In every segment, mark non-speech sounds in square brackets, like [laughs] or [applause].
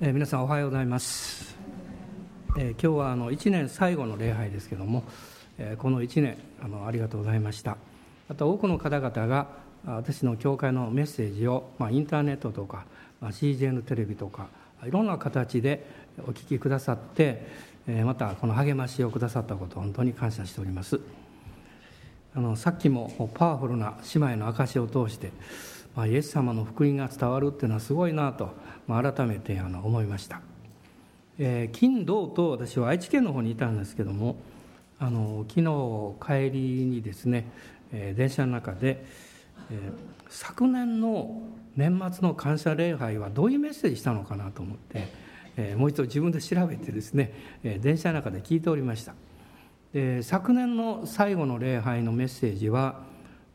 えー、皆さんおはようございます、えー、今日はあの1年最後の礼拝ですけども、えー、この1年あのありがとうございました。また多くの方々が私の教会のメッセージを、まあ、インターネットとか、まあ、CGN テレビとかいろんな形でお聞きくださって、えまたこの励ましをくださったことを本当に感謝しております。あのさっきもパワフルな姉妹の証を通してまあ、イエス様の福音が伝わるっていうのはすごいなと、まあ、改めてあの思いました、えー、金土と私は愛知県の方にいたんですけどもあの昨日帰りにですね、えー、電車の中で、えー、昨年の年末の感謝礼拝はどういうメッセージしたのかなと思って、えー、もう一度自分で調べてですね、えー、電車の中で聞いておりました。で昨年の最後の礼拝のメッセージは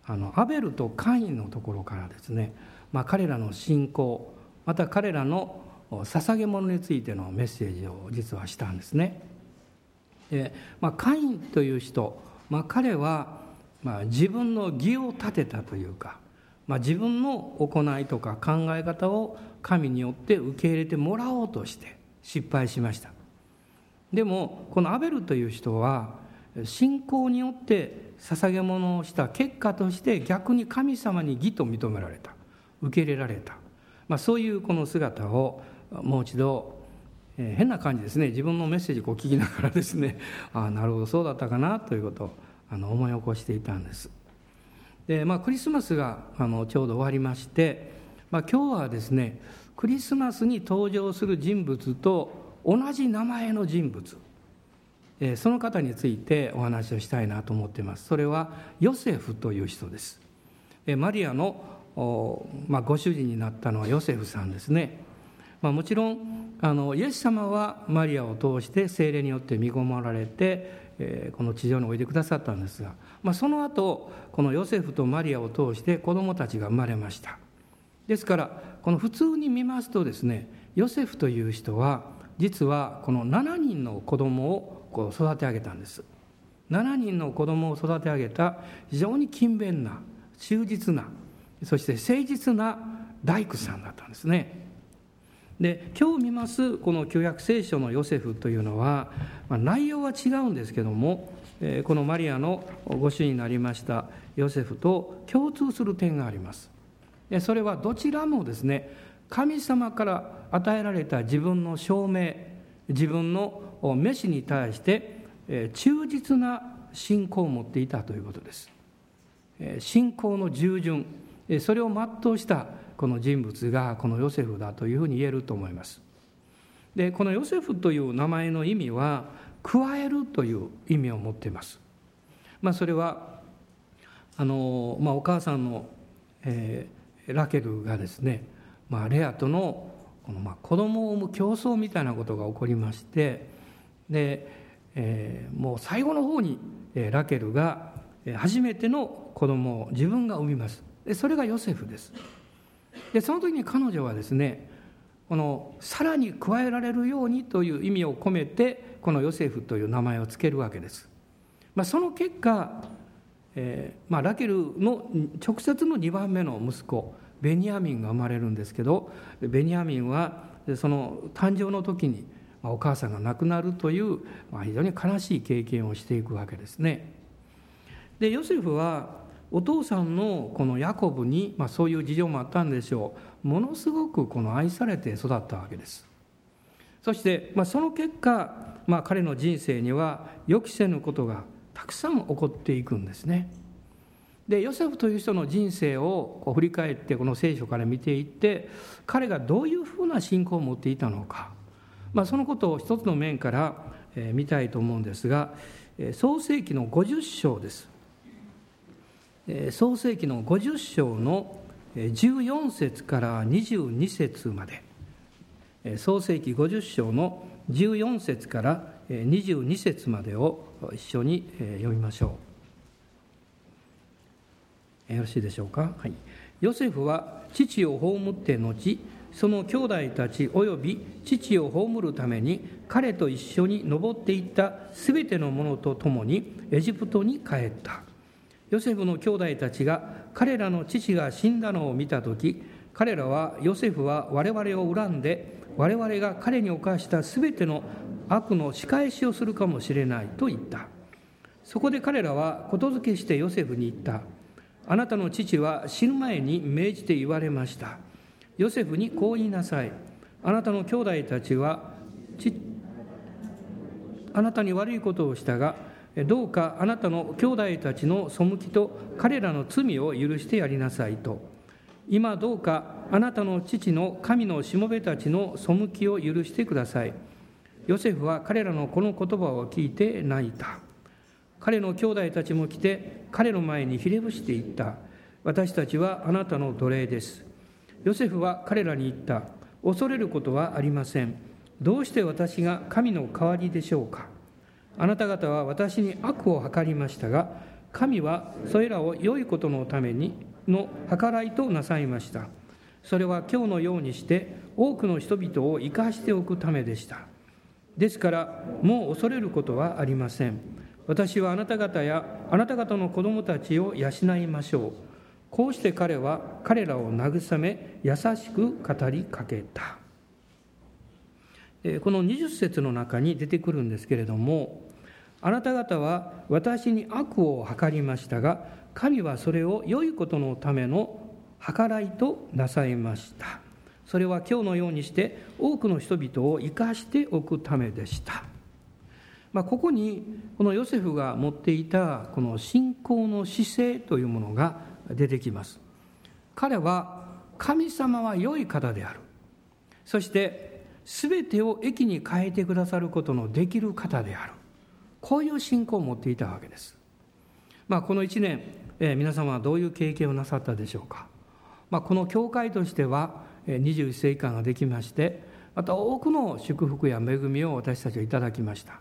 あのアベルとカインのところからですね、まあ、彼らの信仰また彼らの捧げ物についてのメッセージを実はしたんですね。でまあ、カインという人、まあ、彼は、まあ、自分の義を立てたというか、まあ、自分の行いとか考え方を神によって受け入れてもらおうとして失敗しましたでもこのアベルという人は信仰によって捧げ物をした結果として逆に神様に義と認められた。受け入れられた、まあ、そういうこの姿をもう一度、えー、変な感じですね。自分のメッセージを聞きながらですね。[laughs] ああなるほど。そうだったかなということをあの思い起こしていたんです。で、まあ、クリスマスがあのちょうど終わりまして、まあ、今日はですねクリスマスに登場する人物と同じ名前の人物。その方についてお話をしたいなと思っています。それはヨセフという人です。マリアの、まあ、ご主人になったのはヨセフさんですね、まあ、もちろんあのイエス様はマリアを通して精霊によって身ごもられて、え、この地上においでくださったんですが、まあ、その後このヨセフとマリアを通して子供たちが生まれました。ですからこの普通に見ますとですねヨセフという人は実はこの7人の子供をこう育て上げたんです。7人の子供を育て上げた非常に勤勉な忠実なそして誠実な大工さんだったんですね。で今日見ますこの旧約聖書のヨセフというのは、まあ、内容は違うんですけどもこのマリアのご主になりましたヨセフと共通する点があります。それはどちらもですね神様から与えられた自分の証明自分の召しに対して忠実な信仰を持っていたということです。信仰の従順それを全うしたこの人物がこのヨセフだというふうに言えると思います。でこのヨセフという名前の意味は加えるという意味を持っています、まあ、それはあの、まあ、お母さんの、えー、ラケルがですね、まあ、レアとのこのまあ子供を産む競争みたいなことが起こりましてで、えー、もう最後の方に、え、ラケルが初めての子供を自分が産みます。でそれがヨセフです。でその時に彼女はですねこのさらに加えられるようにという意味を込めてこのヨセフという名前を付けるわけです、まあ、その結果、えーまあ、ラケルの直接の2番目の息子ベニヤミンが生まれるんですけどベニヤミンはその誕生の時にお母さんが亡くなるという、まあ、非常に悲しい経験をしていくわけですね。でヨセフはお父さんのこのヤコブに、まあ、そういう事情もあったんでしょうものすごくこの愛されて育ったわけです。そして、まあ、その結果、まあ、彼の人生には予期せぬことがたくさん起こっていくんですね。でヨセフという人の人生をこう振り返ってこの聖書から見ていって彼がどういうふうな信仰を持っていたのか、まあ、そのことを一つの面から見たいと思うんですが創世紀の50章です。創世紀の50章の14節から22節まで。創世紀50章の14節から22節までを一緒に読みましょう。よろしいでしょうか、はい、ヨセフは父を葬って後その兄弟たち及び父を葬るために彼と一緒に登っていったすべてのものと共にエジプトに帰った。ヨセフの兄弟たちが彼らの父が死んだのを見た時彼らはヨセフは我々を恨んで我々が彼に犯した全ての悪の仕返しをするかもしれないと言った。そこで彼らはことづけしてヨセフに言った。あなたの父は死ぬ前に命じて言われました。ヨセフにこう言いなさい。あなたの兄弟たちはあなたに悪いことをしたがどうかあなたの兄弟たちの背きと彼らの罪を許してやりなさいと。今どうかあなたの父の神のしもべたちの背きを許してください。ヨセフは彼らのこの言葉を聞いて泣いた。彼の兄弟たちも来て彼の前にひれ伏して言った。私たちはあなたの奴隷です。ヨセフは彼らに言った。恐れることはありません。どうして私が神の代わりでしょうか。あなた方は私に悪を図りましたが神はそれらを良いことのためにの計らいとなさいました。それは今日のようにして多くの人々を生かしておくためでした。ですからもう恐れることはありません。私はあなた方やあなた方の子供たちを養いましょう。こうして彼は彼らを慰め優しく語りかけた。この20節の中に出てくるんですけれどもあなた方は私に悪を図りましたが神はそれを良いことのための計らいとなさいました。それは今日のようにして多くの人々を生かしておくためでした、まあ、ここにこのヨセフが持っていたこの信仰の姿勢というものが出てきます。彼は神様は良い方である。そして全てを益に変えてくださることのできる方である。こういう信仰を持っていたわけです、まあ、この1年、えー、皆様はどういう経験をなさったでしょうか、まあ、この教会としては21世紀間ができましてまた多くの祝福や恵みを私たちはいただきました。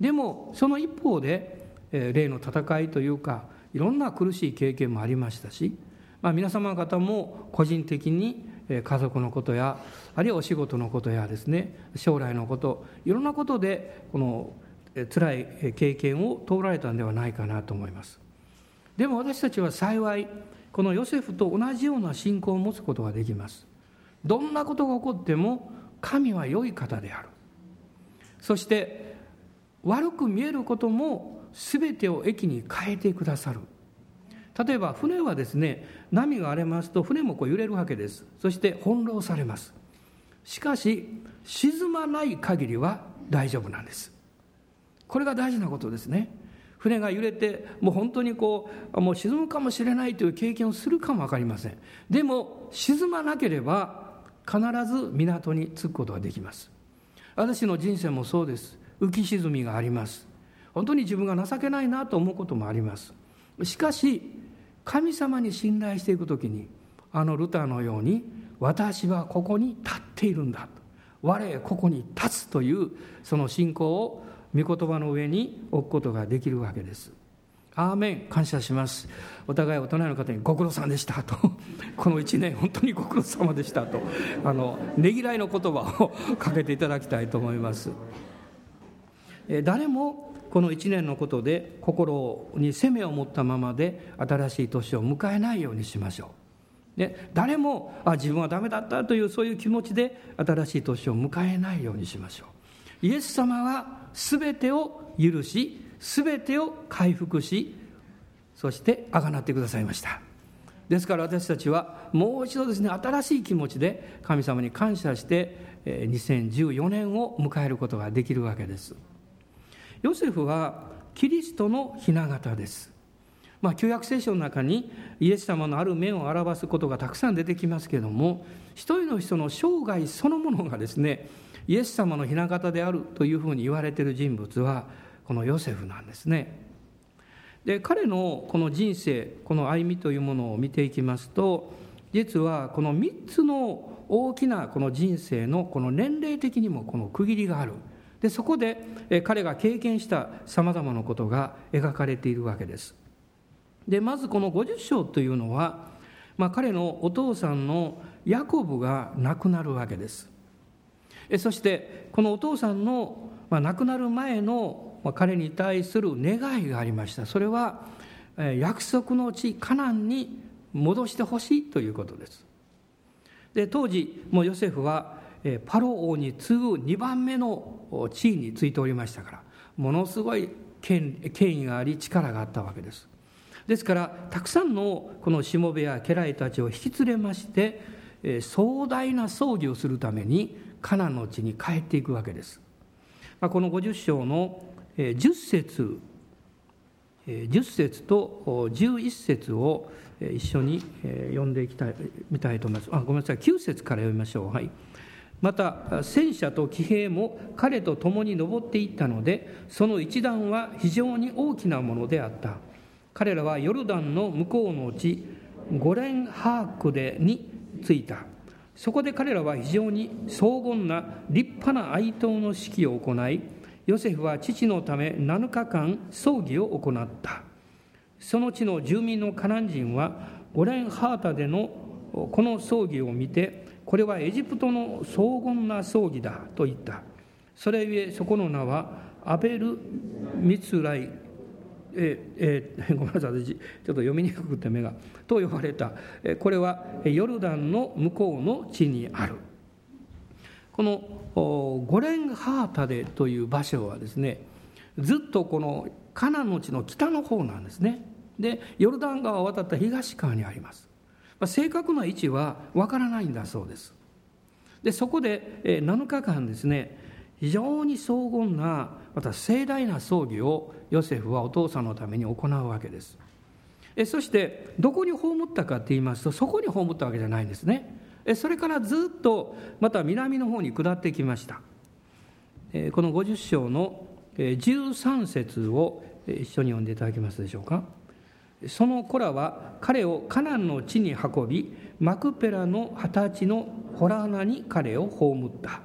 でもその一方で霊の戦いというかいろんな苦しい経験もありましたし、まあ、皆様方も個人的に家族のことやあるいはお仕事のことやですね将来のこといろんなことでこの辛い経験を通られたんではないかなと思います。でも私たちは幸いこのヨセフと同じような信仰を持つことができます。どんなことが起こっても神は良い方である。そして悪く見えることも全てを益に変えてくださる。例えば船はですね波が荒れますと船もこう揺れるわけです。そして翻弄されます。しかし沈まない限りは大丈夫なんです。これが大事なことですね。船が揺れてもう本当にこうもう沈むかもしれないという経験をするかも分かりません。でも沈まなければ必ず港に着くことができます。私の人生もそうです。浮き沈みがあります。本当に自分が情けないなと思うこともあります。しかし神様に信頼していく時にあのルターのように私はここに立っているんだ我ここに立つというその信仰を御言葉の上に置くことができるわけです。アーメン。感謝します。お互い大人の方にご苦労さんでしたと。[laughs] この1年本当にご苦労様でしたと。あのねぎらいの言葉を [laughs] かけていただきたいと思います。誰もこの1年のことで心に責めを持ったままで新しい年を迎えないようにしましょう。で誰もあ自分はダメだったというそういう気持ちで新しい年を迎えないようにしましょう。イエス様は全てを許し全てを回復しそしてあがなってくださいました。ですから私たちはもう一度ですね新しい気持ちで神様に感謝して2014年を迎えることができるわけです。ヨセフはキリストの雛形ですまあ、旧約聖書の中にイエス様のある面を表すことがたくさん出てきますけれども一人の人の生涯そのものがですねイエス様の雛形であるというふうに言われている人物はこのヨセフなんですね。で彼のこの人生この歩みというものを見ていきますと実はこの3つの大きなこの人生のこの年齢的にもこの区切りがあるでそこで彼が経験したさまざまなことが描かれているわけです。でまずこの50章というのは、まあ、彼のお父さんのヤコブが亡くなるわけです。そしてこのお父さんの亡くなる前の彼に対する願いがありました。それは約束の地カナンに戻してほしいということです。で当時もうヨセフはパロ王に次ぐ2番目の地位についておりましたからものすごい権威があり力があったわけです。ですからたくさんのこのしもべや家来たちを引き連れまして壮大な葬儀をするためにカナの地に帰っていくわけです、まあ、この50章の10節10節と11節を一緒に読んでいきたいみたいと思います。あごめんなさい。9節から読みましょう。はい。また戦車と騎兵も彼と共に登っていったのでその一団は非常に大きなものであった。彼らはヨルダンの向こうの地ゴレンハークでに着いた。そこで彼らは非常に荘厳な立派な哀悼の式を行いヨセフは父のため7日間葬儀を行った。その地の住民のカナン人はゴレンハータでのこの葬儀を見てこれはエジプトの荘厳な葬儀だと言った。それゆえそこの名はアベル・ミツライ。ええ [laughs] ごめんなさい私ちょっと読みにくくて目が。と呼ばれた。これはヨルダンの向こうの地にある。このゴレンハータデという場所はですねずっとこのカナンの地の北の方なんですね。でヨルダン川を渡った東側にあります、あ、正確な位置はわからないんだそうです。でそこで7日間ですね非常に荘厳なまた盛大な葬儀をヨセフはお父さんのために行うわけです。そしてどこに葬ったかって言いますとそこに葬ったわけじゃないんですね。それからずっとまた南の方に下ってきました。この50章の13節を一緒に読んでいただけますでしょうか。その子らは彼をカナンの地に運びマクペラの二十歳のホラーナに彼を葬った。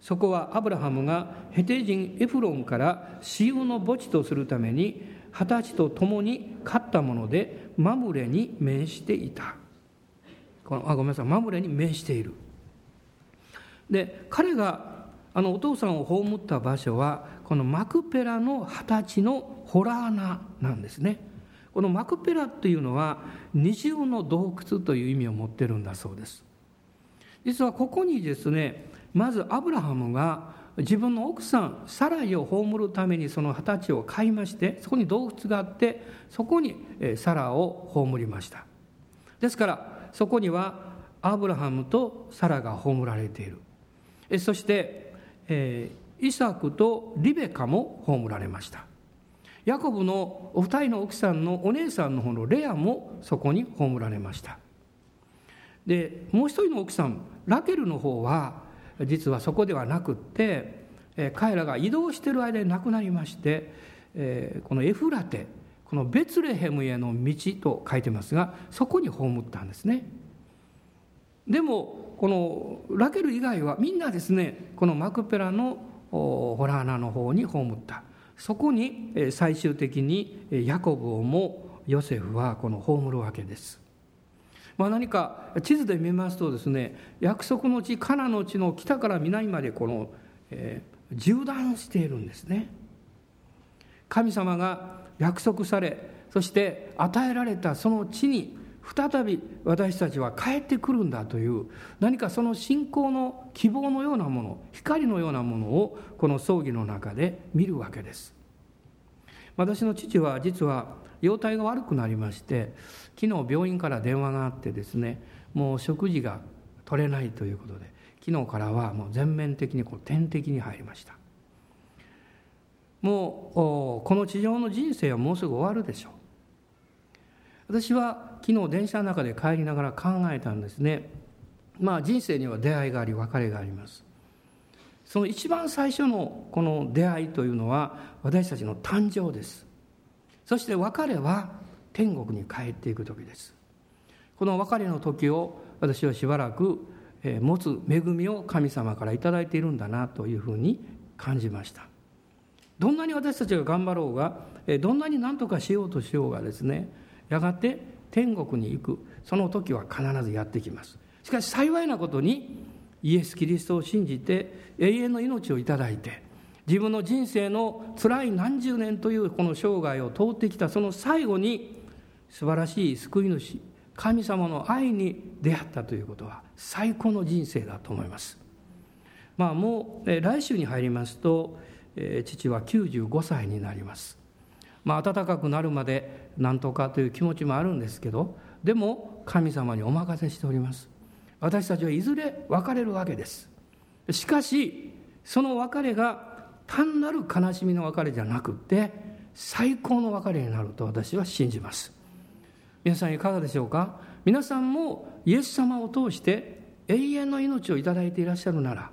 そこはアブラハムがヘテ人エフロンから私有の墓地とするために二十歳と共に買ったものでマムレに面していた。このあごめんなさい。マムレに面している。で彼があのお父さんを葬った場所はこのマクペラの二十歳のホラーナなんですね。このマクペラというのは二重の洞窟という意味を持ってるんだそうです。実はここにですねまずアブラハムが自分の奥さんサライを葬るためにその二十歳を買いましてそこに洞窟があってそこにサラを葬りました。ですからそこにはアブラハムとサラが葬られている。そして、えイサクとリベカも葬られました。ヤコブのお二人の奥さんのお姉さんの方のレアもそこに葬られました。でもう一人の奥さんラケルの方は実はそこではなくって彼らが移動している間に亡くなりましてこのエフラテこのベツレヘムへの道と書いてますがそこに葬ったんですね。でもこのラケル以外はみんなですねこのマクペラのホラーナの方に葬った。そこに最終的にヤコブをもヨセフはこの葬るわけです。まあ、何か地図で見ますとですね約束の地カナの地の北から南までこの、えー、縦断しているんですね。神様が約束されそして与えられたその地に再び私たちは帰ってくるんだという何かその信仰の希望のようなもの光のようなものをこの葬儀の中で見るわけです。私の父は実は容体が悪くなりまして昨日病院から電話があってですねもう食事が取れないということで昨日からはもう全面的にこう点滴に入りました。もうこの地上の人生はもうすぐ終わるでしょう。私は昨日電車の中で帰りながら考えたんですね。まあ人生には出会いがあり別れがあります。その一番最初のこの出会いというのは私たちの誕生です。そして別れは天国に帰っていく時です。この別れの時を私はしばらく持つ恵みを神様から頂いているんだなというふうに感じました。どんなに私たちが頑張ろうがどんなに何とかしようとしようがですねやがて天国に行く。その時は必ずやってきます。しかし幸いなことにイエス・キリストを信じて永遠の命をいただいて自分の人生の辛い何十年というこの生涯を通ってきたその最後に素晴らしい救い主神様の愛に出会ったということは最高の人生だと思います。まあもう来週に入りますと父は95歳になります。まあ暖かくなるまで何とかという気持ちもあるんですけどでも神様にお任せしております。私たちはいずれ別れるわけです。しかしその別れが単なる悲しみの別れじゃなくて最高の別れになると私は信じます。皆さんいかがでしょうか？皆さんもイエス様を通して永遠の命をいただいていらっしゃるなら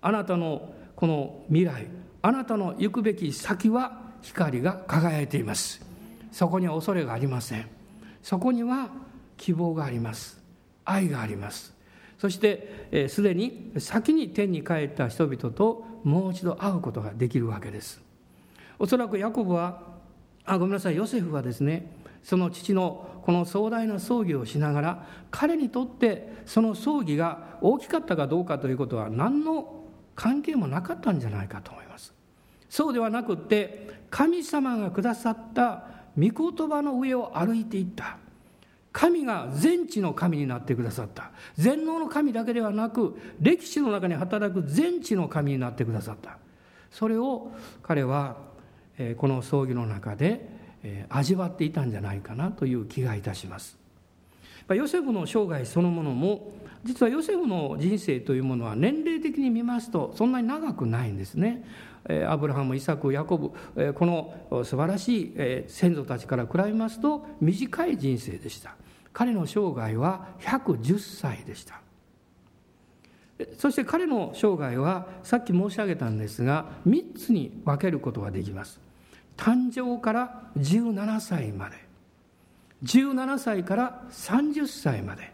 あなたのこの未来あなたの行くべき先は光が輝いています。そこには恐れがありません。そこには希望があります。愛があります。そしてすで、に先に天に帰った人々ともう一度会うことができるわけです。おそらくヤコブはあごめんなさい。ヨセフはですねその父のこの壮大な葬儀をしながら彼にとってその葬儀が大きかったかどうかということは何の関係もなかったんじゃないかと思います。そうではなくって神様がくださった御言葉の上を歩いていった。神が全知の神になってくださった。全能の神だけではなく歴史の中に働く全知の神になってくださった。それを彼はこの葬儀の中で味わっていたんじゃないかなという気がいたします。ヨセフの生涯そのものも実はヨセフの人生というものは年齢的に見ますとそんなに長くないんですね。アブラハムイサクヤコブこの素晴らしい先祖たちから比べますと短い人生でした。彼の生涯は110歳でした。そして彼の生涯はさっき申し上げたんですが3つに分けることができます。誕生から17歳まで。17歳から30歳まで。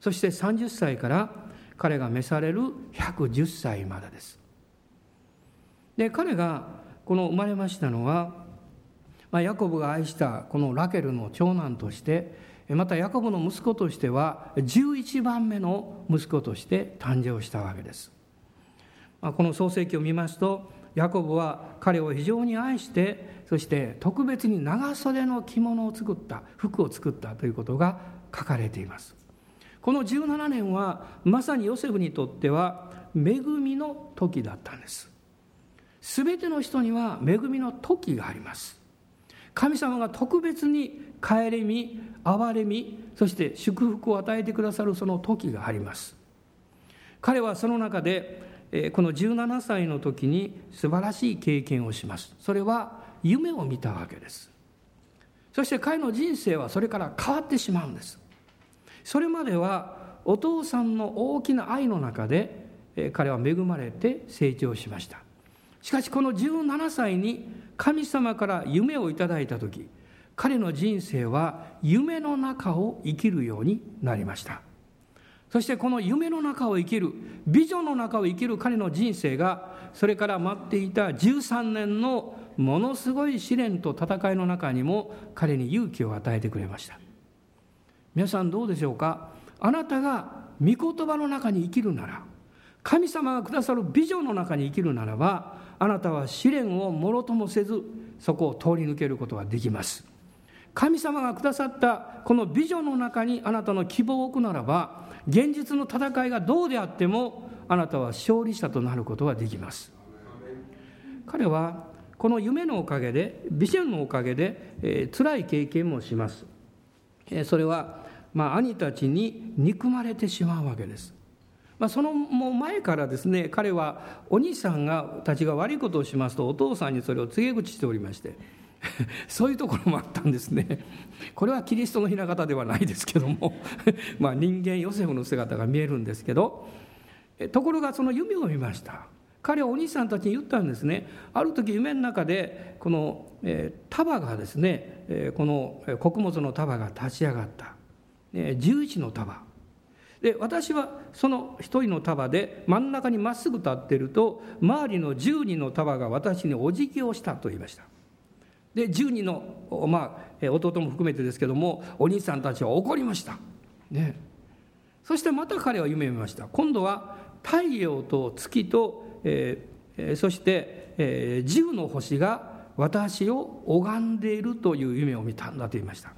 そして30歳から彼が召される110歳までです。で彼がこの生まれましたのは、まあ、ヤコブが愛したこのラケルの長男としてまたヤコブの息子としては11番目の息子として誕生したわけです。この創世記を見ますとヤコブは彼を非常に愛してそして特別に長袖の着物を作った服を作ったということが書かれています。この17年はまさにヨセフにとっては恵みの時だったんです。すべての人には恵みの時があります。神様が特別に顧み憐れみそして祝福を与えてくださるその時があります。彼はその中でこの17歳の時に素晴らしい経験をします。それは夢を見たわけです。そして彼の人生はそれから変わってしまうんです。それまではお父さんの大きな愛の中で彼は恵まれて成長しました。しかしこの17歳に神様から夢をいただいた時彼の人生は夢の中を生きるようになりました。そしてこの夢の中を生きるビジョンの中を生きる彼の人生がそれから待っていた13年のものすごい試練と戦いの中にも彼に勇気を与えてくれました。皆さんどうでしょうか？あなたが御言葉の中に生きるなら神様がくださるビジョンの中に生きるならばあなたは試練をもろともせずそこを通り抜けることができます。神様がくださったこのビジョンの中にあなたの希望を置くならば現実の戦いがどうであってもあなたは勝利者となることができます。彼はこの夢のおかげでビジョンのおかげで、えー、辛い経験もします、えー、それは、まあ、兄たちに憎まれてしまうわけです。まあ、そのもう前からですね彼はお兄さんがたちが悪いことをしますとお父さんにそれを告げ口しておりまして [laughs] そういうところもあったんですね。これはキリストの雛形ではないですけども [laughs] まあ人間ヨセフの姿が見えるんですけどところがその夢を見ました。彼はお兄さんたちに言ったんですね。ある時夢の中でこの、束がですね、この穀物の束が立ち上がった、えー、11の束。で私はその一人の束で真ん中にまっすぐ立ってると周りの10人の束が私にお辞儀をしたと言いました。で10人の、まあ、弟も含めてですけどもお兄さんたちは怒りました、ね、そしてまた彼は夢を見ました。今度は太陽と月と、えー、そして、えー、の星が私を拝んでいるという夢を見たんだと言いました。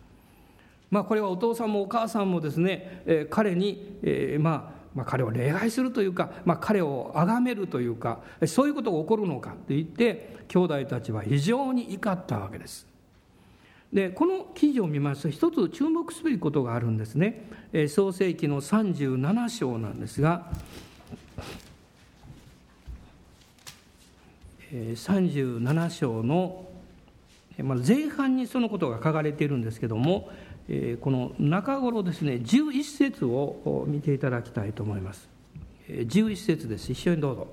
まあこれはお父さんもお母さんもですね、えー、彼に、えー、まあまあ、彼を礼拝するというか、まあ、彼を崇めるというかそういうことが起こるのかと言って兄弟たちは非常に怒ったわけです。でこの記事を見ますと一つ注目すべきことがあるんですね。創世紀の37章なんですが37章の前半にそのことが書かれているんですけどもこの中頃ですね11節を見ていただきたいと思います。11節です。一緒にどうぞ。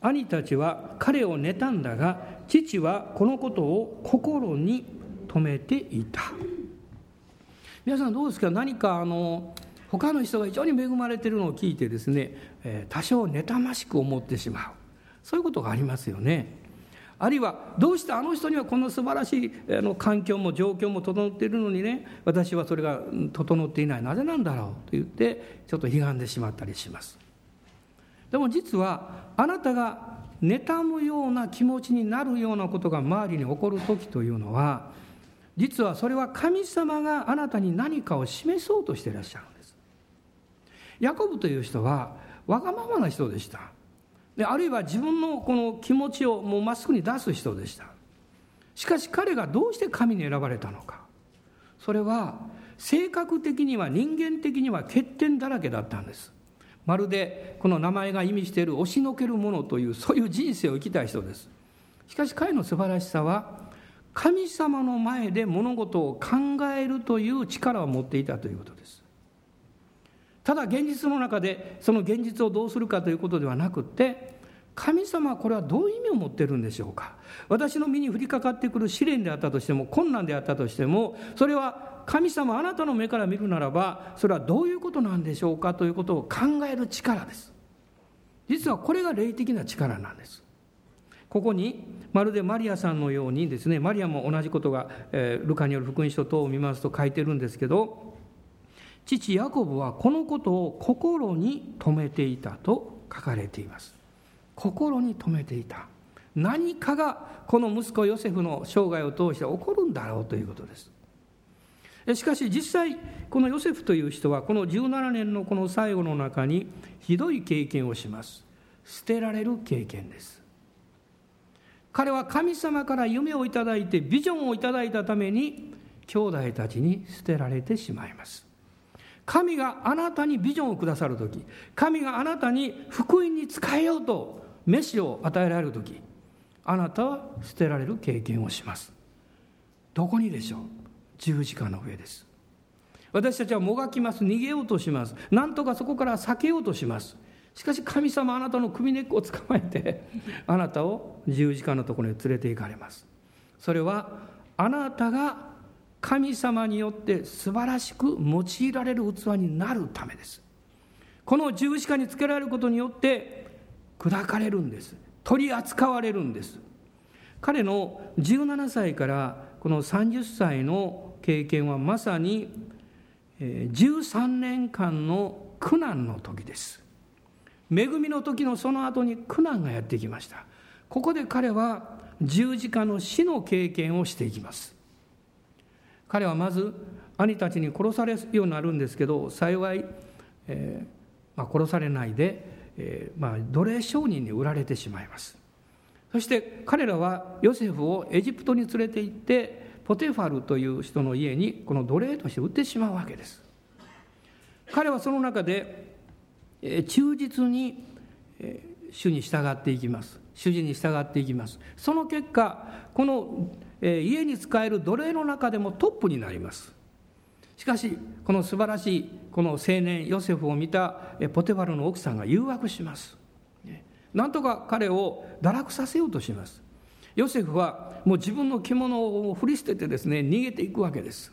兄たちは彼を妬んだが父はこのことを心に留めていた。皆さんどうですか？何かあの他の人が非常に恵まれているのを聞いてですね多少妬ましく思ってしまう。そういうことがありますよね。あるいはどうしてあの人にはこんな素晴らしいあの環境も状況も整っているのにね私はそれが整っていない。なぜなんだろうと言ってちょっと悲願でしまったりします。でも実はあなたが妬むような気持ちになるようなことが周りに起こる時というのは実はそれは神様があなたに何かを示そうとしていらっしゃるんです。ヤコブという人はわがままな人でした。あるいは自分のこの気持ちをもうまっすぐに出す人でした。しかし彼がどうして神に選ばれたのか。それは性格的には人間的には欠点だらけだったんです。まるでこの名前が意味している押しのけるものというそういう人生を生きたい人です。しかし彼の素晴らしさは神様の前で物事を考えるという力を持っていたということです。ただ現実の中でその現実をどうするかということではなくって神様はこれはどういう意味を持ってるんでしょうか？私の身に降りかかってくる試練であったとしても困難であったとしてもそれは神様あなたの目から見るならばそれはどういうことなんでしょうか？ということを考える力です。実はこれが霊的な力なんです。ここにまるでマリアさんのようにですねマリアも同じことが、えー、ルカによる福音書等を見ますと書いてるんですけど父ヤコブはこのことを心に留めていたと書かれています。心に留めていた。何かがこの息子ヨセフの生涯を通して起こるんだろうということです。しかし実際このヨセフという人はこの17年のこの最後の中にひどい経験をします。捨てられる経験です。彼は神様から夢をいただいてビジョンをいただいたために兄弟たちに捨てられてしまいます。神があなたにビジョンをくださる時神があなたに福音に仕えようと飯を与えられる時あなたは捨てられる経験をします。どこにでしょう？十字架の上です。私たちはもがきます。逃げようとします。なんとかそこから避けようとします。しかし神様あなたの首根っこを捕まえてあなたを十字架のところに連れて行かれます。それはあなたが神様によって素晴らしく用いられる器になるためです。この十字架につけられることによって砕かれるんです。取り扱われるんです。彼の17歳からこの30歳の経験はまさに13年間の苦難の時です。恵みの時のその後に苦難がやってきました。ここで彼は十字架の死の経験をしていきます。彼はまず兄たちに殺されるようになるんですけど幸い、えーまあ、殺されないで、えーまあ、奴隷商人に売られてしまいます。そして彼らはヨセフをエジプトに連れて行ってポテファルという人の家にこの奴隷として売ってしまうわけです。彼はその中で、えー、忠実に、え、主に従っていきます。主人に従っていきます。その結果この家に使える奴隷の中でもトップになります。しかしこの素晴らしいこの青年ヨセフを見たポテファルの奥さんが誘惑します。なんとか彼を堕落させようとします。ヨセフはもう自分の着物を振り捨ててですね逃げていくわけです。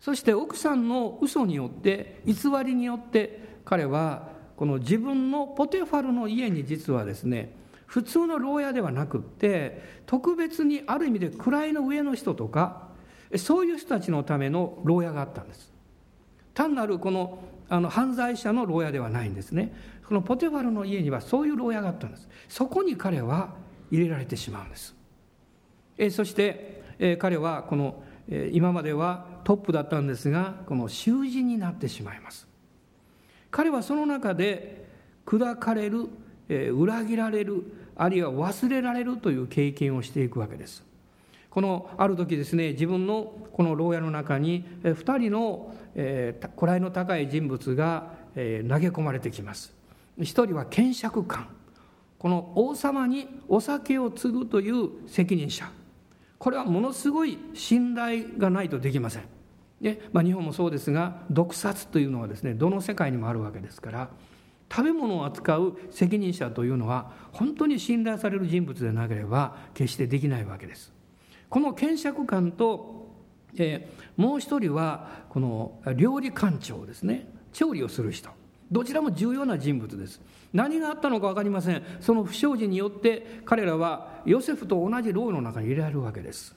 そして奥さんの嘘によって偽りによって彼はこの自分のポテファルの家に実はですね普通の牢屋ではなくって特別にある意味で位の上の人とかそういう人たちのための牢屋があったんです。単なるこのあの犯罪者の牢屋ではないんですね。このポテファルの家にはそういう牢屋があったんです。そこに彼は入れられてしまうんです。えそして、え彼はこの、え今まではトップだったんですがこの囚人になってしまいます。彼はその中で砕かれる、え、裏切られるあるいは忘れられるという経験をしていくわけです。このある時ですね自分のこの牢屋の中に2人の、えー、位の高い人物が、えー、投げ込まれてきます。一人は検釈官この王様にお酒を継ぐという責任者。これはものすごい信頼がないとできません。で、まあ、日本もそうですが毒殺というのはですねどの世界にもあるわけですから食べ物を扱う責任者というのは本当に信頼される人物でなければ決してできないわけです。この検釈官と、えー、もう一人はこの料理官長ですね。調理をする人。どちらも重要な人物です。何があったのか分かりません。その不祥事によって彼らはヨセフと同じ牢の中に入れられるわけです。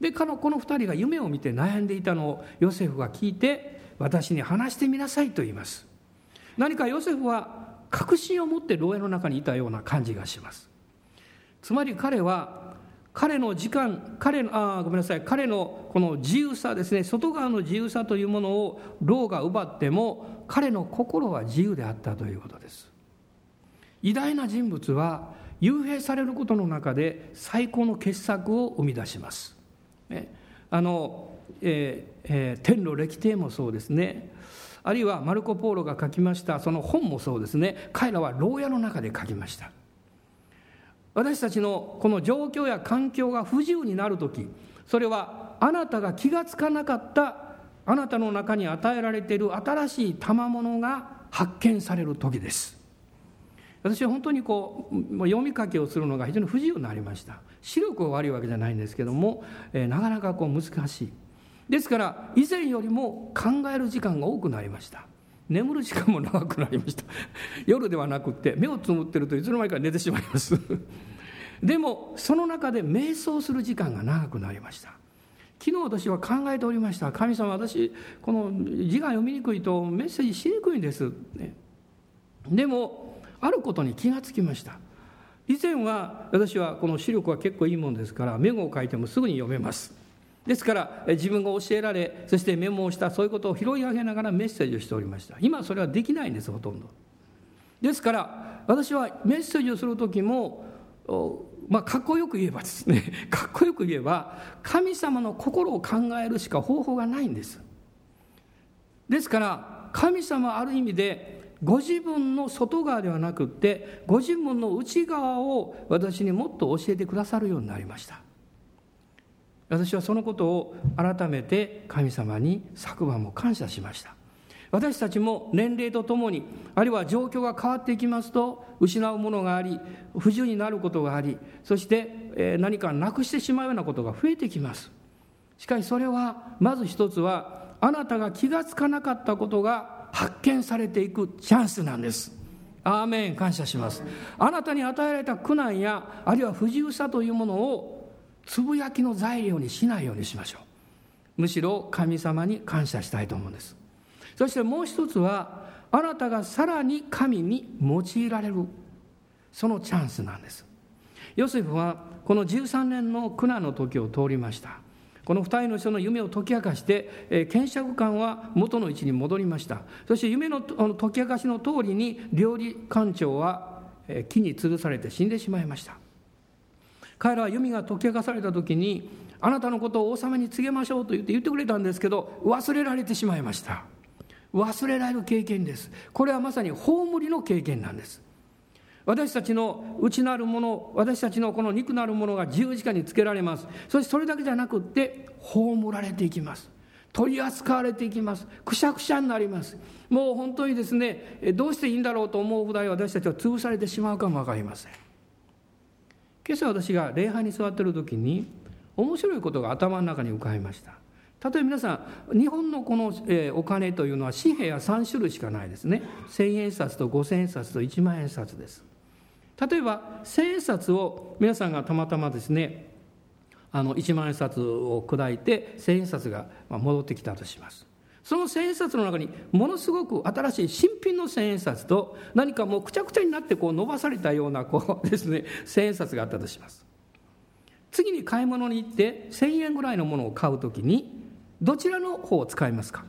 でこの2人が夢を見て悩んでいたのをヨセフが聞いて私に話してみなさいと言います。何かヨセフは確信を持って牢屋の中にいたような感じがします。つまり彼は彼の時間彼のあごめんなさい。彼のこの自由さですね。外側の自由さというものを牢が奪っても彼の心は自由であったということです。偉大な人物は幽閉されることの中で最高の傑作を生み出します。ね、あの、えーえー、天路歴帝もそうですね。あるいはマルコ・ポーロが書きましたその本もそうですね。彼らは牢屋の中で書きました。私たちのこの状況や環境が不自由になる時それはあなたが気が付かなかったあなたの中に与えられている新しい賜物が発見される時です。私は本当にこう読み書きをするのが非常に不自由になりました。視力が悪いわけじゃないんですけども、えー、なかなかこう難しい。ですから以前よりも考える時間が多くなりました。眠る時間も長くなりました。[laughs] 夜ではなくって目をつむってるといつの間にか寝てしまいます。[laughs] でもその中で瞑想する時間が長くなりました。昨日私は考えておりました。神様私この字が読みにくいとメッセージしにくいんです、ね、でもあることに気がつきました。以前は私はこの視力は結構いいもんですからメモを書いてもすぐに読めます。ですから自分が教えられそしてメモをしたそういうことを拾い上げながらメッセージをしておりました。今それはできないんですほとんど。ですから私はメッセージをする時もまあ、かっこよく言えばですね [laughs] かっこよく言えば神様の心を考えるしか方法がないんです。ですから神様ある意味でご自分の外側ではなくってご自分の内側を私にもっと教えてくださるようになりました。私はそのことを改めて神様に昨晩も感謝しました。私たちも年齢とともにあるいは状況が変わっていきますと失うものがあり不自由になることがありそして何かなくしてしまうようなことが増えてきます。しかしそれはまず一つはあなたが気がつかなかったことが発見されていくチャンスなんです。アーメン。感謝します。あなたに与えられた苦難やあるいは不自由さというものをつぶやきの材料にしないようにしましょう。むしろ神様に感謝したいと思うんです。そしてもう一つはあなたがさらに神に用いられるそのチャンスなんです。ヨセフはこの13年の苦難の時を通りました。この二人の人の夢を解き明かして、えー、検釈官は元の位置に戻りました。そして夢の解き明かしの通りに料理官長は、木に吊るされて死んでしまいました。彼らは夢が解き明かされた時にあなたのことを王様に告げましょうと言って言ってくれたんですけど忘れられてしまいました。忘れられる経験です。これはまさに葬りの経験なんです。私たちの内なるもの私たちのこの肉なるものが十字架につけられます。そしてそれだけじゃなくって葬られていきます。取り扱われていきます。くしゃくしゃになります。もう本当にですねどうしていいんだろうと思うぐらい私たちは潰されてしまうかも分かりません。今朝私が礼拝に座っている時に面白いことが頭の中に浮かびました。例えば皆さん日本のこの、お金というのは紙幣は3種類しかないですね。千円札と五千円札と一万円札です。例えば千円札を皆さんがたまたまですねあの1万円札を砕いて千円札が戻ってきたとします。その千円札の中にものすごく新しい新品の千円札と何かもうくちゃくちゃになってこう伸ばされたようなこう [laughs] ですね千円札があったとします。次に買い物に行って1000円ぐらいのものを買うときにどちらの方を使いますか？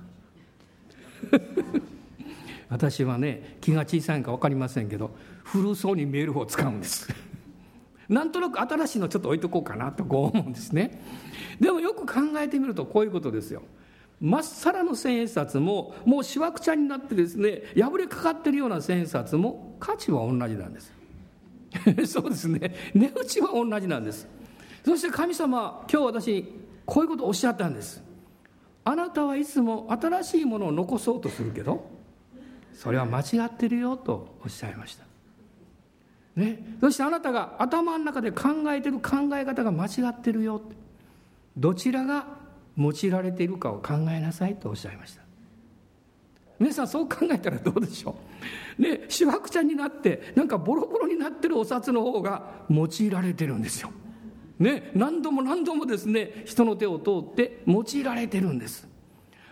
[laughs] 私はね気が小さいか分かりませんけど古そうに見える方を使うんです。[laughs] なんとなく新しいのちょっと置いとこうかなとこう思うんですね。でもよく考えてみるとこういうことですよ。まっさらの千円札ももうしわくちゃになってですね破れかかってるような千円札も価値は同じなんです。[laughs] そうですね。値打ちは同じなんです。そして神様今日私こういうことをおっしゃったんです。あなたはいつも新しいものを残そうとするけどそれは間違ってるよとおっしゃいました。ね、そしてあなたが頭の中で考えてる考え方が間違ってるよどちらが用いられているかを考えなさいとおっしゃいました。皆さんそう考えたらどうでしょう？ねしわくちゃになってなんかボロボロになってるお札の方が用いられてるんですよ。ね何度も何度もですね人の手を通って用いられてるんです。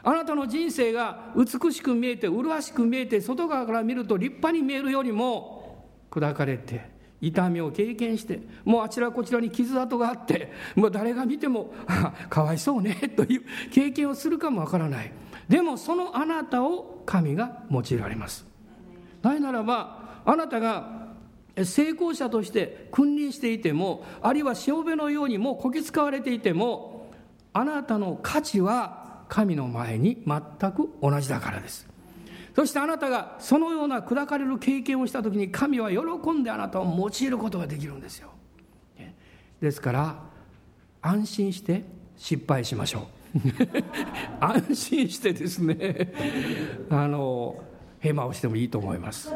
あなたの人生が美しく見えて麗しく見えて外側から見ると立派に見えるよりも砕かれて痛みを経験してもうあちらこちらに傷跡があってもう誰が見ても [laughs] かわいそうね [laughs] という経験をするかもわからない。でもそのあなたを神が用いられます。なぜならばあなたが成功者として君臨していてもあるいは潮辺のようにもうこき使われていてもあなたの価値は神の前に全く同じだからです。そしてあなたがそのような砕かれる経験をした時に神は喜んであなたを用いることができるんですよ。ですから安心して失敗しましょう。[laughs] 安心してですねあのヘマをしてもいいと思います。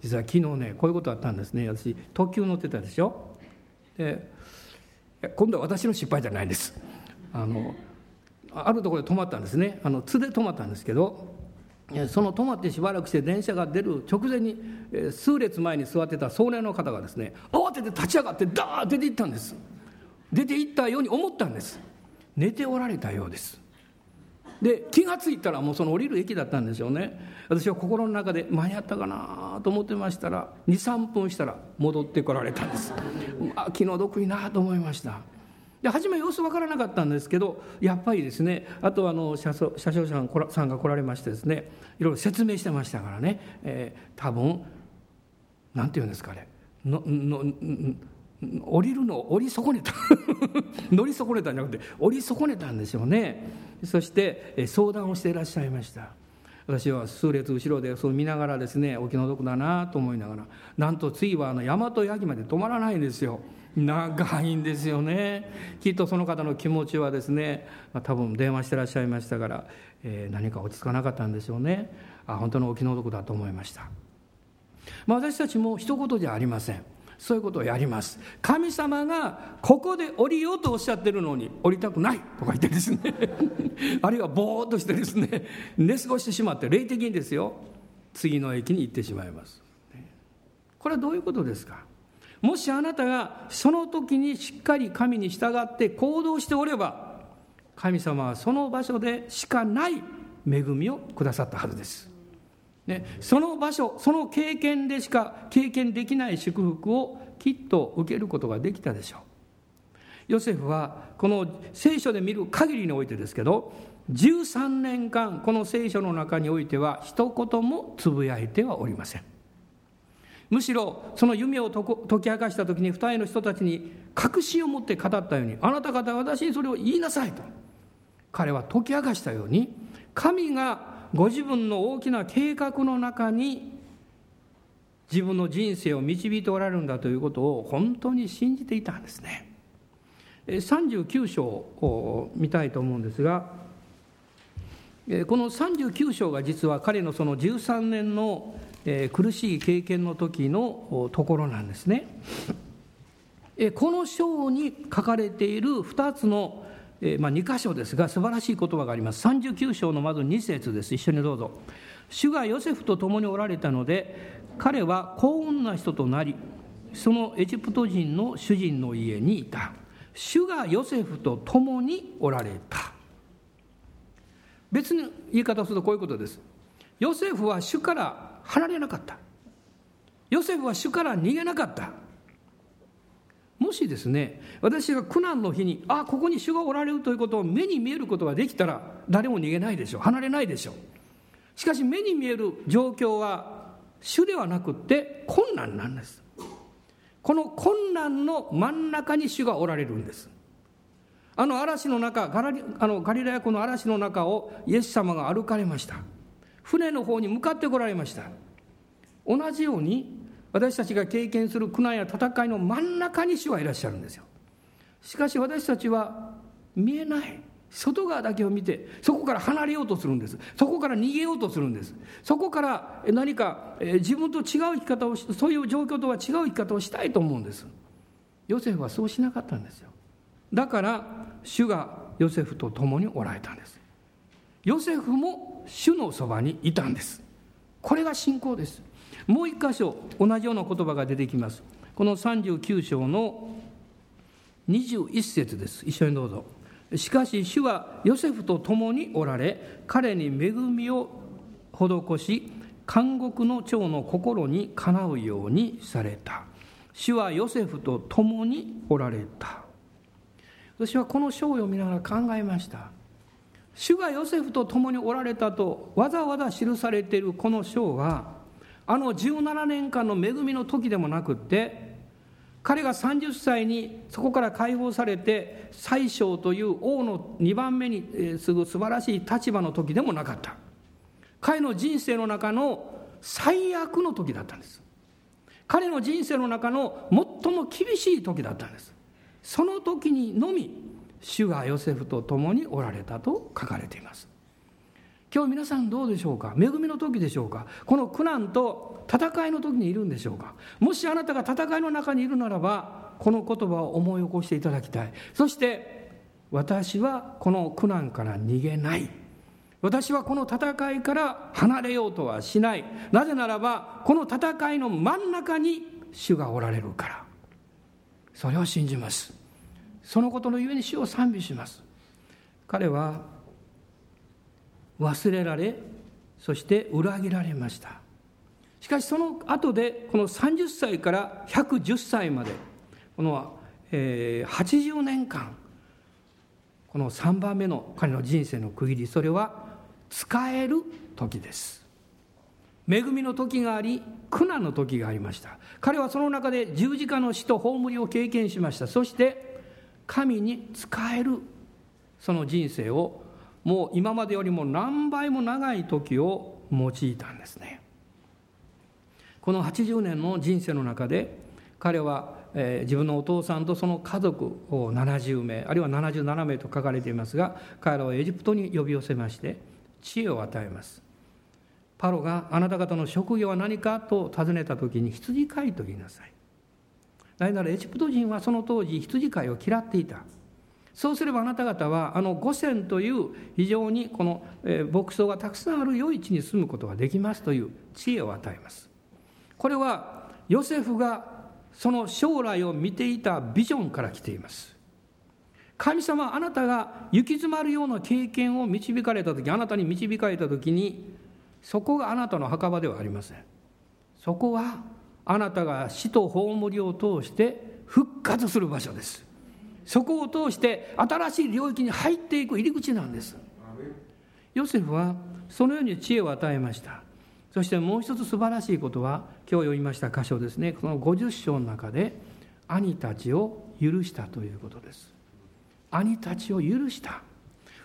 実は昨日ねこういうことあったんですね。私特急乗ってたでしょ？で今度は私の失敗じゃないんです。あのあるところで止まったんですね。あの津で止まったんですけどその止まってしばらくして電車が出る直前に数列前に座ってた壮年の方がですね慌てて立ち上がってダーッ出て行ったんです。出て行ったように思ったんです。寝ておられたようです。で気が付いたらもうその降りる駅だったんでしょうね。私は心の中で間に合ったかなと思ってましたら23分したら戻ってこられたんです。まあ気の毒いなと思いました。で初め様子分からなかったんですけどやっぱりですねあとあの車掌車掌さんが来られましてですねいろいろ説明してましたからね、えー、多分何て言うんですかねのの降りるのを降り損ねた。[laughs] 乗り損ねたんじゃなくて降り損ねたんでしょうね。そして相談をしていらっしゃいました。私は数列後ろでそう見ながらですねお気の毒だなと思いながらなんと次はあの大和八木まで止まらないんですよ。長いんですよね。きっとその方の気持ちはですね、まあ、多分電話してらっしゃいましたから、えー、何か落ち着かなかったんでしょうね。あ本当のお気の毒だと思いました、まあ、私たちも一言じゃありません。そういうことをやります。神様がここで降りようとおっしゃってるのに降りたくないとか言ってですね。[laughs] あるいはぼーっとしてですね寝過ごしてしまって霊的にですよ。次の駅に行ってしまいます。これはどういうことですか？もしあなたがその時にしっかり神に従って行動しておれば神様はその場所でしかない恵みをくださったはずです、ね、その場所その経験でしか経験できない祝福をきっと受けることができたでしょう。ヨセフはこの聖書で見る限りにおいてですけど13年間この聖書の中においては一言もつぶやいてはおりません。むしろその夢を解き明かした時に二重の人たちに確信を持って語ったようにあなた方は私にそれを言いなさいと彼は解き明かしたように神がご自分の大きな計画の中に自分の人生を導いておられるんだということを本当に信じていたんですね。39章を見たいと思うんですがこの39章が実は彼のその13年のえ苦しい経験の時のところなんですね。えこの章に書かれている2つの、えまあ、2箇所ですが素晴らしい言葉があります。39章のまず2節です。一緒にどうぞ。主がヨセフと共におられたので彼は幸運な人となりそのエジプト人の主人の家にいた主がヨセフと共におられた別に言い方をするとこういうことですヨセフは主から離れなかった。ヨセフは主から逃げなかった。もしですね私が苦難の日にああここに主がおられるということを目に見えることができたら誰も逃げないでしょう。離れないでしょう。しかし目に見える状況は主ではなくって困難なんです。この困難の真ん中に主がおられるんです。あの嵐の中ガラリあのガリラヤ湖の嵐の中をイエス様が歩かれました。船の方に向かってこられました。同じように私たちが経験する苦難や戦いの真ん中に主はいらっしゃるんですよ。しかし私たちは見えない。外側だけを見てそこから離れようとするんです。そこから逃げようとするんです。そこから何か自分と違う生き方をそういう状況とは違う生き方をしたいと思うんです。ヨセフはそうしなかったんですよ。だから主がヨセフと共におられたんです。ヨセフも主のそばにいたんです。これが信仰です。もう一箇所同じような言葉が出てきます。この39章の21節です。一緒にどうぞ。しかし主はヨセフと共におられ彼に恵みを施し監獄の長の心にかなうようにされた。主はヨセフと共におられた。私はこの章を読みながら考えました。主がヨセフと共におられたとわざわざ記されているこの章はあの17年間の恵みの時でもなくって彼が30歳にそこから解放されて宰相という王の2番目にすぐ素晴らしい立場の時でもなかった。彼の人生の中の最悪の時だったんです。彼の人生の中の最も厳しい時だったんです。その時にのみ主がヨセフと共におられたと書かれています。今日皆さんどうでしょうか？恵みの時でしょうか？この苦難と戦いの時にいるんでしょうか？もしあなたが戦いの中にいるならばこの言葉を思い起こしていただきたい。そして私はこの苦難から逃げない。私はこの戦いから離れようとはしない。なぜならばこの戦いの真ん中に主がおられるから。それを信じます。そのことのゆえに主を賛美します。彼は忘れられそして裏切られました。しかしその後でこの30歳から110歳までこの、えー、80年間この3番目の彼の人生の区切りそれは使える時です。恵みの時があり苦難の時がありました。彼はその中で十字架の死と葬りを経験しました。そして神に仕えるその人生をもう今までよりも何倍も長い時を用いたんですね。この80年の人生の中で彼は、えー、自分のお父さんとその家族を70名あるいは77名と書かれていますが彼らをエジプトに呼び寄せまして知恵を与えます。パロがあなた方の職業は何かと尋ねた時に羊飼いと言いなさい。なぜならエジプト人はその当時羊飼いを嫌っていた。そうすればあなた方はあの五線という非常にこの、牧草がたくさんある余市に住むことができますという知恵を与えます。これはヨセフがその将来を見ていたビジョンから来ています。神様あなたが行き詰まるような経験を導かれた時あなたに導かれた時にそこがあなたの墓場ではありません。そこはあなたが死と葬りを通して復活する場所です。そこを通して新しい領域に入っていく入り口なんです。ヨセフはそのように知恵を与えました。そしてもう一つ素晴らしいことは今日読みました箇所ですね。この50章の中で兄たちを許したということです。兄たちを許した。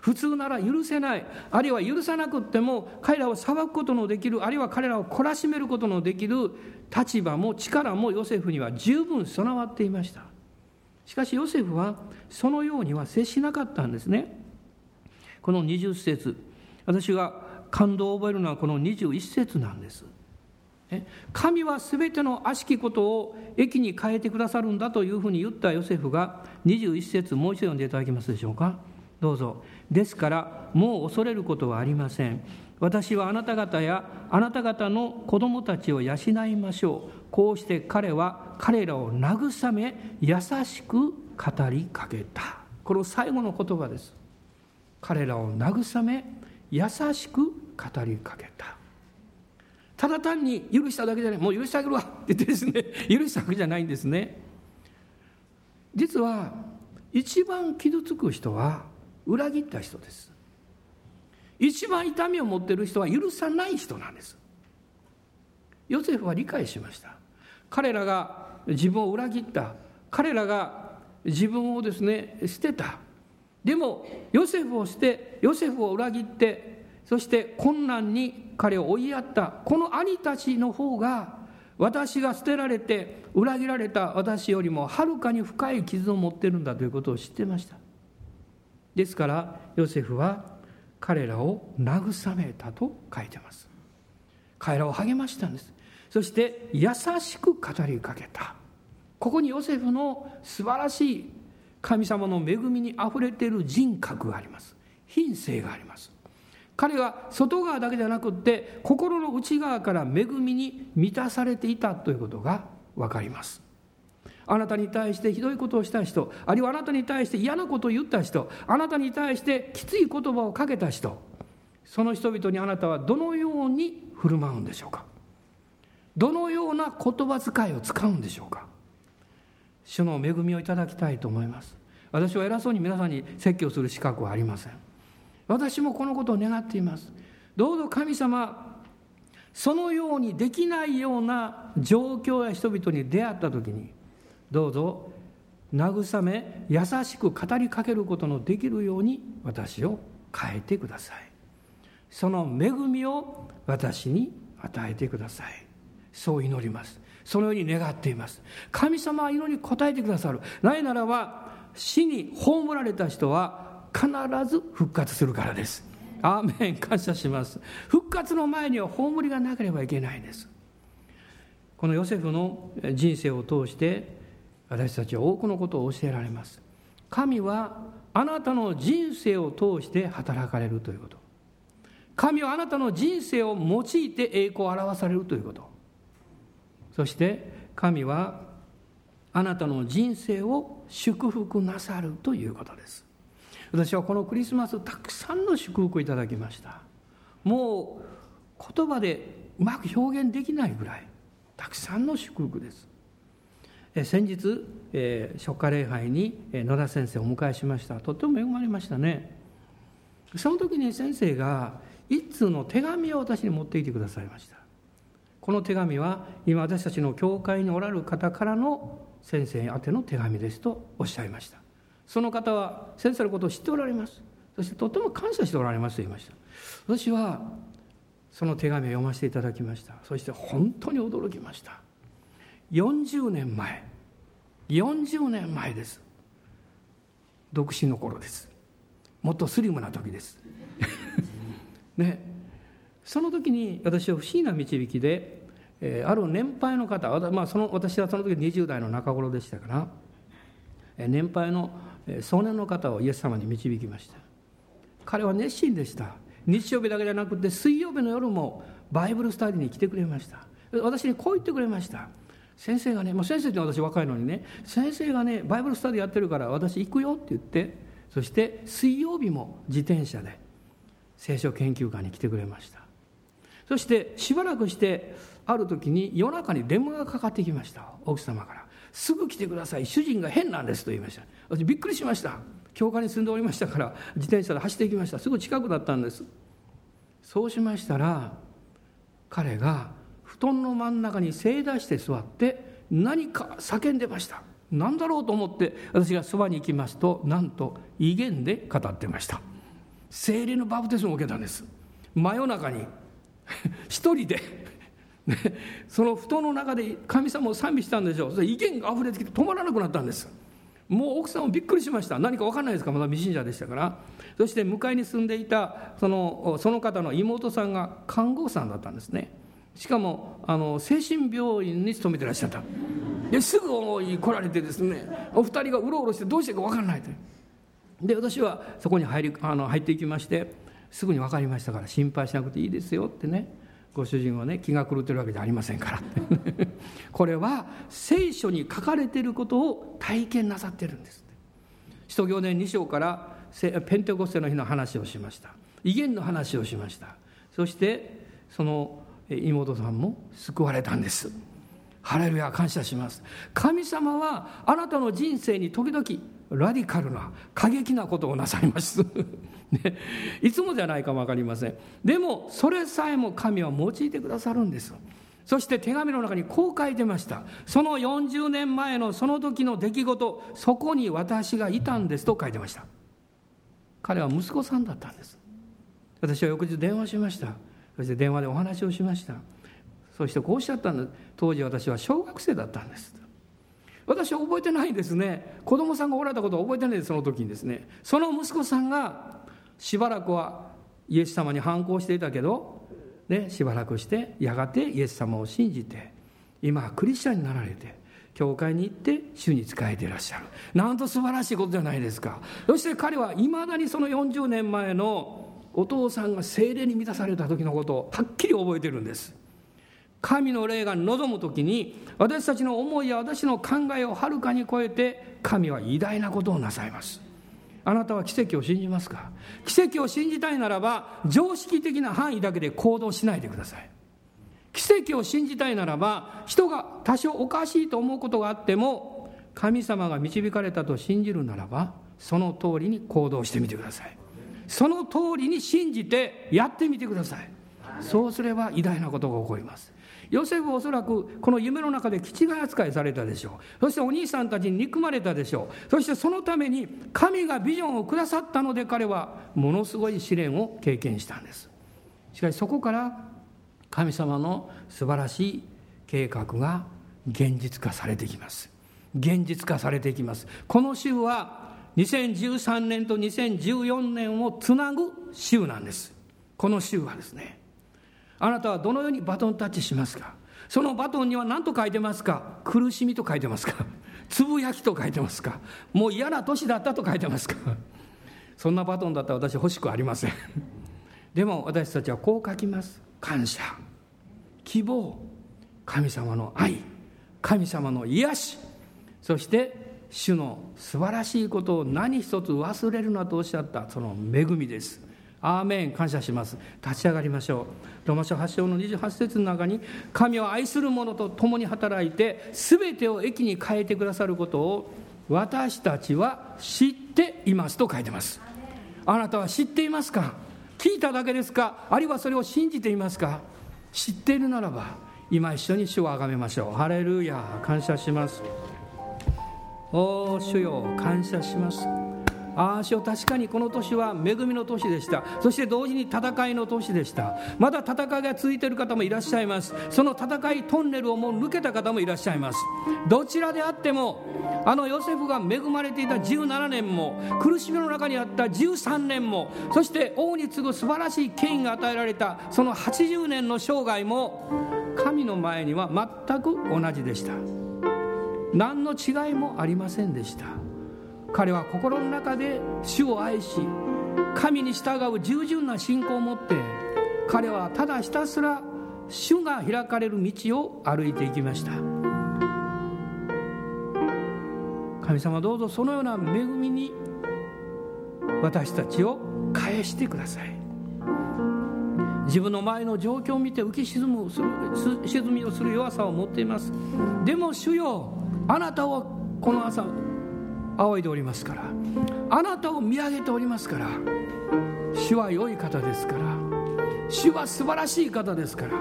普通なら許せない。あるいは許さなくっても彼らを裁くことのできるあるいは彼らを懲らしめることのできる立場も力もヨセフには十分備わっていました。しかしヨセフはそのようには接しなかったんですね。この20節。私が感動を覚えるのはこの21節なんです。神は全ての悪しきことを益に変えてくださるんだというふうに言ったヨセフが21節もう一度読んでいただけますでしょうか？どうぞ。ですからもう恐れることはありません。私はあなた方やあなた方の子供たちを養いましょう。こうして彼は彼らを慰め優しく語りかけた。この最後の言葉です。彼らを慰め優しく語りかけた。ただ単に許しただけじゃない。もう許してあげるわって言ってですね [laughs] 許したわけじゃないんですね。実は一番傷つく人は裏切った人です。一番痛みを持っている人は許さない人なんです。ヨセフは理解しました。彼らが自分を裏切った。彼らが自分をですね捨てた。でもヨセフを捨てヨセフを裏切ってそして困難に彼を追いやった。この兄たちの方が私が捨てられて裏切られた私よりもはるかに深い傷を持ってるんだということを知ってました。ですからヨセフは彼らを慰めたと書いてます。彼らを励ましたんです。そして優しく語りかけた。ここにヨセフの素晴らしい神様の恵みにあふれている人格があります。品性があります。彼は外側だけじゃなくって心の内側から恵みに満たされていたということが分かります。あなたに対してひどいことをした人あるいはあなたに対して嫌なことを言った人あなたに対してきつい言葉をかけた人その人々にあなたはどのように振る舞うんでしょうか？どのような言葉遣いを使うんでしょうか？主の恵みをいただきたいと思います。私は偉そうに皆さんに説教する資格はありません。私もこのことを願っています。どうぞ神様そのようにできないような状況や人々に出会った時にどうぞ慰め優しく語りかけることのできるように私を変えてください。その恵みを私に与えてください。そう祈ります。そのように願っています。神様は祈りに応えてくださる。ないならば死に葬られた人は必ず復活するからです。アーメン。感謝します。復活の前には葬りがなければいけないんです。このヨセフの人生を通して私たちは多くのことを教えられます。神はあなたの人生を通して働かれるということ。神はあなたの人生を用いて栄光を表されるということ。そして神はあなたの人生を祝福なさるということです。私はこのクリスマスたくさんの祝福をいただきました。もう言葉でうまく表現できないぐらいたくさんの祝福です。先日、えー、初夏礼拝に野田先生をお迎えしました。とっても恵まれましたね。その時に先生が一通の手紙を私に持っていてくださいました。この手紙は今私たちの教会におられる方からの先生宛ての手紙ですとおっしゃいました。その方は先生のことを知っておられます。そしてとても感謝しておられますと言いました。私はその手紙を読ませていただきました。そして本当に驚きました。40年前。40年前です。独身の頃です。もっとスリムな時です。[laughs] ね。その時に私は不思議な導きで、えー、ある年配の方、まあ、その私はその時20代の中頃でしたから、えー、年配の少年の方をイエス様に導きました。彼は熱心でした。日曜日だけじゃなくて水曜日の夜もバイブルスタディに来てくれました。私にこう言ってくれました。先生がね、もう先生って私若いのにね先生がねバイブルスタディやってるから私行くよって言ってそして水曜日も自転車で聖書研究会に来てくれました。そしてしばらくしてある時に夜中に電話がかかってきました奥様から「すぐ来てください主人が変なんです」と言いました。私びっくりしました。教会に住んでおりましたから自転車で走っていきました。すぐ近くだったんです。そうしましたら彼が布団の真ん中に正座して座って何か叫んでました。何だろうと思って私がそばに行きますとなんと威厳で語ってました。精霊のバプテスマを受けたんです。真夜中に [laughs] 一人でね、その布団の中で神様を賛美したんでしょう。それ意見が溢れてきて止まらなくなったんです。もう奥さんもびっくりしました。何か分かんないですか？まだ未信者でしたから。そして向かいに住んでいたそのその方の妹さんが看護師さんだったんですね。しかもあの精神病院に勤めてらっしゃった。ですぐ来られてですねお二人がうろうろしてどうしてか分からないとで私はそこに入りあの入っていきましてすぐに分かりましたから心配しなくていいですよってねご主人はね気が狂ってるわけじゃありませんから。[laughs] これは聖書に書かれてることを体験なさってるんです使徒行伝2章からペンテコステの日の話をしました。威厳の話をしました。そしてその妹さんも救われたんです。ハレルヤ感謝します。神様はあなたの人生に時々ラディカルな過激なことをなさいます、[laughs] ね、いつもじゃないかも分かりません。でもそれさえも神は用いてくださるんです。そして手紙の中にこう書いてました。その40年前のその時の出来事そこに私がいたんです。と書いてました。彼は息子さんだったんです。私は翌日電話しました。そして電話でお話をしました。そしてこうおっしゃったんです当時私は小学生だったんです。私は覚えてないんですね。子供さんがおられたことは覚えてないです。その時にですね。その息子さんがしばらくはイエス様に反抗していたけど、ね、しばらくしてやがてイエス様を信じて今はクリスチャンになられて教会に行って主に仕えていらっしゃる。なんと素晴らしいことじゃないですか。そして彼はいまだにその40年前のお父さんが精霊に満たされた時のことをはっきり覚えてるんです。神の霊が望む時に私たちの思いや私の考えをはるかに超えて神は偉大なことをなさいます。あなたは奇跡を信じますか？奇跡を信じたいならば常識的な範囲だけで行動しないでください。奇跡を信じたいならば人が多少おかしいと思うことがあっても神様が導かれたと信じるならばその通りに行動してみてください。その通りに信じてやってみてください。そうすれば偉大なことが起こります。ヨセフはおそらくこの夢の中で気違い扱いされたでしょう。そしてお兄さんたちに憎まれたでしょう。そしてそのために神がビジョンをくださったので彼はものすごい試練を経験したんです。しかしそこから神様の素晴らしい計画が現実化されてきます。現実化されていきます。この週は2013年と2014年をつなぐ週なんです。この週はですねあなたはどのようにバトンタッチしますか？そのバトンには何と書いてますか？苦しみと書いてますか？[laughs] つぶやきと書いてますか？もう嫌な年だったと書いてますか？[laughs] そんなバトンだったら私欲しくありません。[laughs] でも私たちはこう書きます。感謝希望神様の愛神様の癒し。そして主の素晴らしいことを何一つ忘れるなとおっしゃったその恵みです。アーメン。感謝します。立ち上がりましょう。ロマ書8章の28節の中に神を愛する者と共に働いて全てを益に変えてくださることを私たちは知っていますと書いてます。あなたは知っていますか？聞いただけですか？あるいはそれを信じていますか？知っているならば今一緒に主をあがめましょう。ハレルヤ感謝します。お主よ感謝します。ああ主よ確かにこの年は恵みの年でした。そして同時に戦いの年でした。まだ戦いが続いている方もいらっしゃいます。その戦いトンネルをもう抜けた方もいらっしゃいます。どちらであってもあのヨセフが恵まれていた17年も苦しみの中にあった13年もそして王に次ぐ素晴らしい権威が与えられたその80年の生涯も神の前には全く同じでした。何の違いもありませんでした。彼は心の中で主を愛し神に従う従順な信仰を持って彼はただひたすら主が開かれる道を歩いていきました。神様どうぞそのような恵みに私たちを返してください。自分の前の状況を見て浮き沈む沈みをする弱さを持っています。でも主よあなたをこの朝仰いでおりますから。あなたを見上げておりますから。主は良い方ですから。主は素晴らしい方ですから。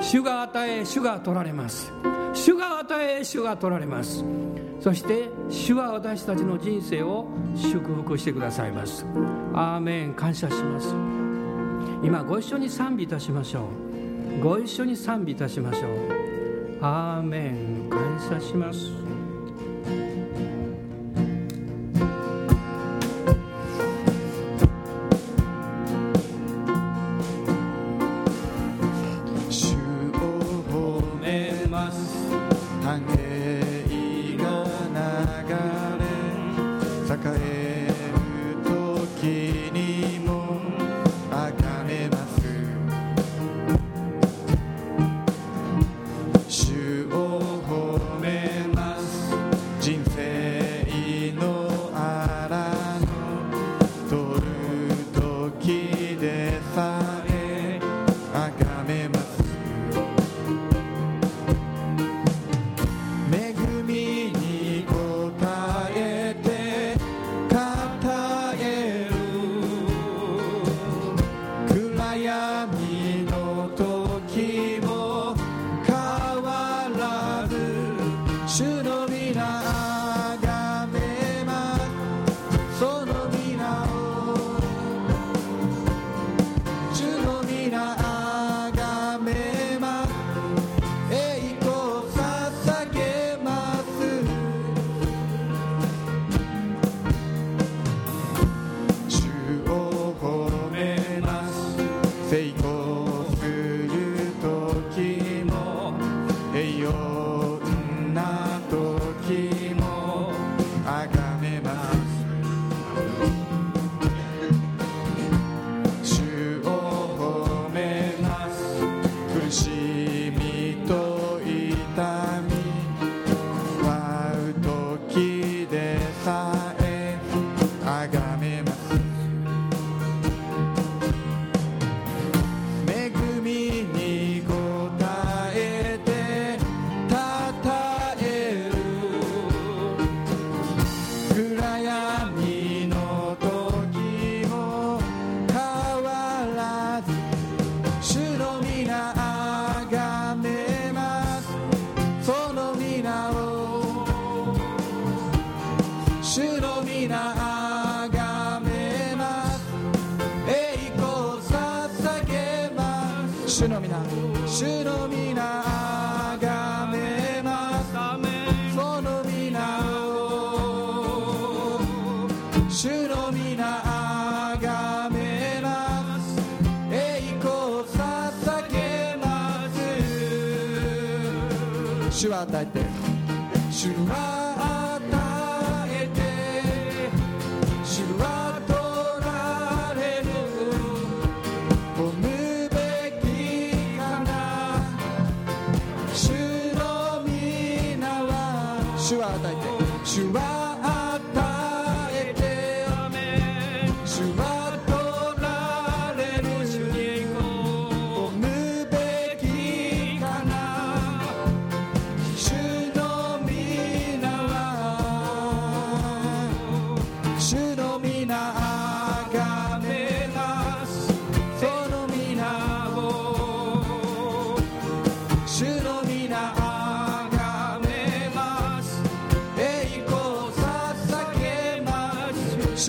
主が与え主が取られます。主が与え主が取られます。そして主は私たちの人生を祝福してくださいます。アーメン。感謝します。今ご一緒に賛美いたしましょう。ご一緒に賛美いたしましょう。アーメン。感謝します。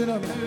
主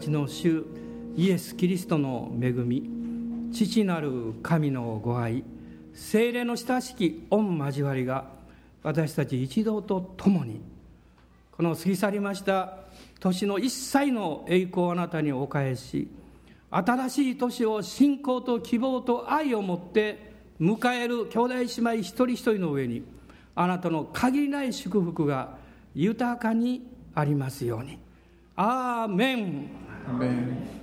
ちの主イエス・キリストの恵み父なる神のご愛精霊の親しき御交わりが私たち一同と共にこの過ぎ去りました年の一切の栄光をあなたにお返し新しい年を信仰と希望と愛を持って迎える兄弟姉妹一人一人の上にあなたの限りない祝福が豊かにありますように。アーメン。アーメン